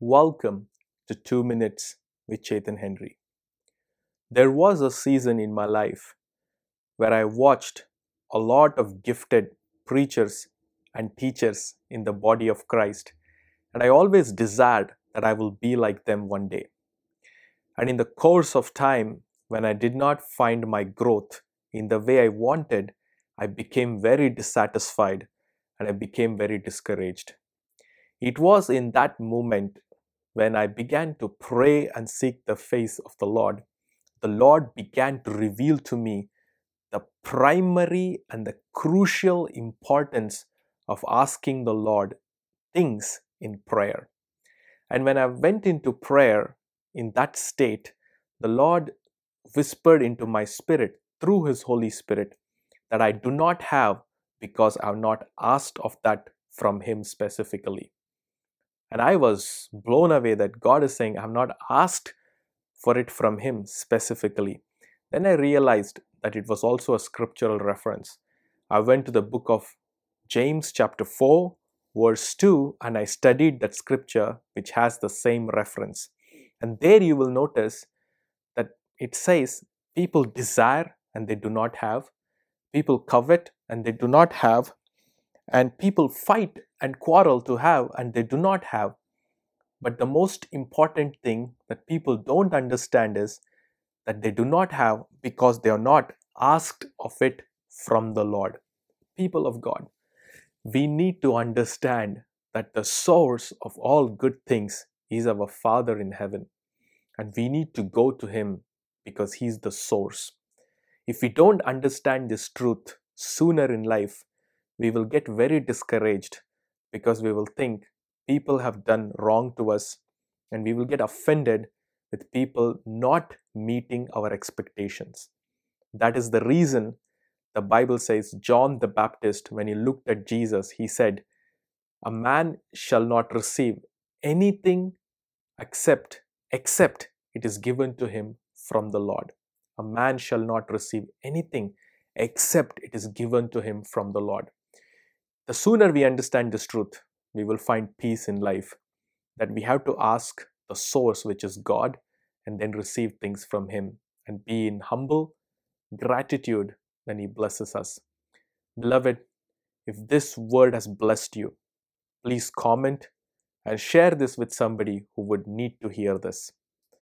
Welcome to 2 Minutes with Chetan Henry. There was a season in my life where I watched a lot of gifted preachers and teachers in the body of Christ, and I always desired that I will be like them one day. And in the course of time, when I did not find my growth in the way I wanted, I became very dissatisfied and I became very discouraged. It was in that moment when I began to pray and seek the face of the Lord, the Lord began to reveal to me the primary and the crucial importance of asking the Lord things in prayer. And when I went into prayer in that state, the Lord whispered into my spirit through His Holy Spirit that I do not have because I have not asked of that from Him specifically. And I was blown away that God is saying, I have not asked for it from Him specifically. Then I realized that it was also a scriptural reference. I went to the book of James, chapter 4, verse 2, and I studied that scripture which has the same reference. And there you will notice that it says, People desire and they do not have, people covet and they do not have, and people fight and quarrel to have and they do not have. But the most important thing that people don't understand is that they do not have because they are not asked of it from the Lord. People of God, we need to understand that the source of all good things is our Father in heaven. And we need to go to Him because He's the source. If we don't understand this truth sooner in life, we will get very discouraged because we will think people have done wrong to us and we will get offended with people not meeting our expectations. That is the reason the Bible says John the Baptist, when he looked at Jesus, he said, A man shall not receive anything except except it is given to him from the Lord. A man shall not receive anything except it is given to him from the Lord. The sooner we understand this truth, we will find peace in life. That we have to ask the source, which is God, and then receive things from Him and be in humble gratitude when He blesses us. Beloved, if this word has blessed you, please comment and share this with somebody who would need to hear this.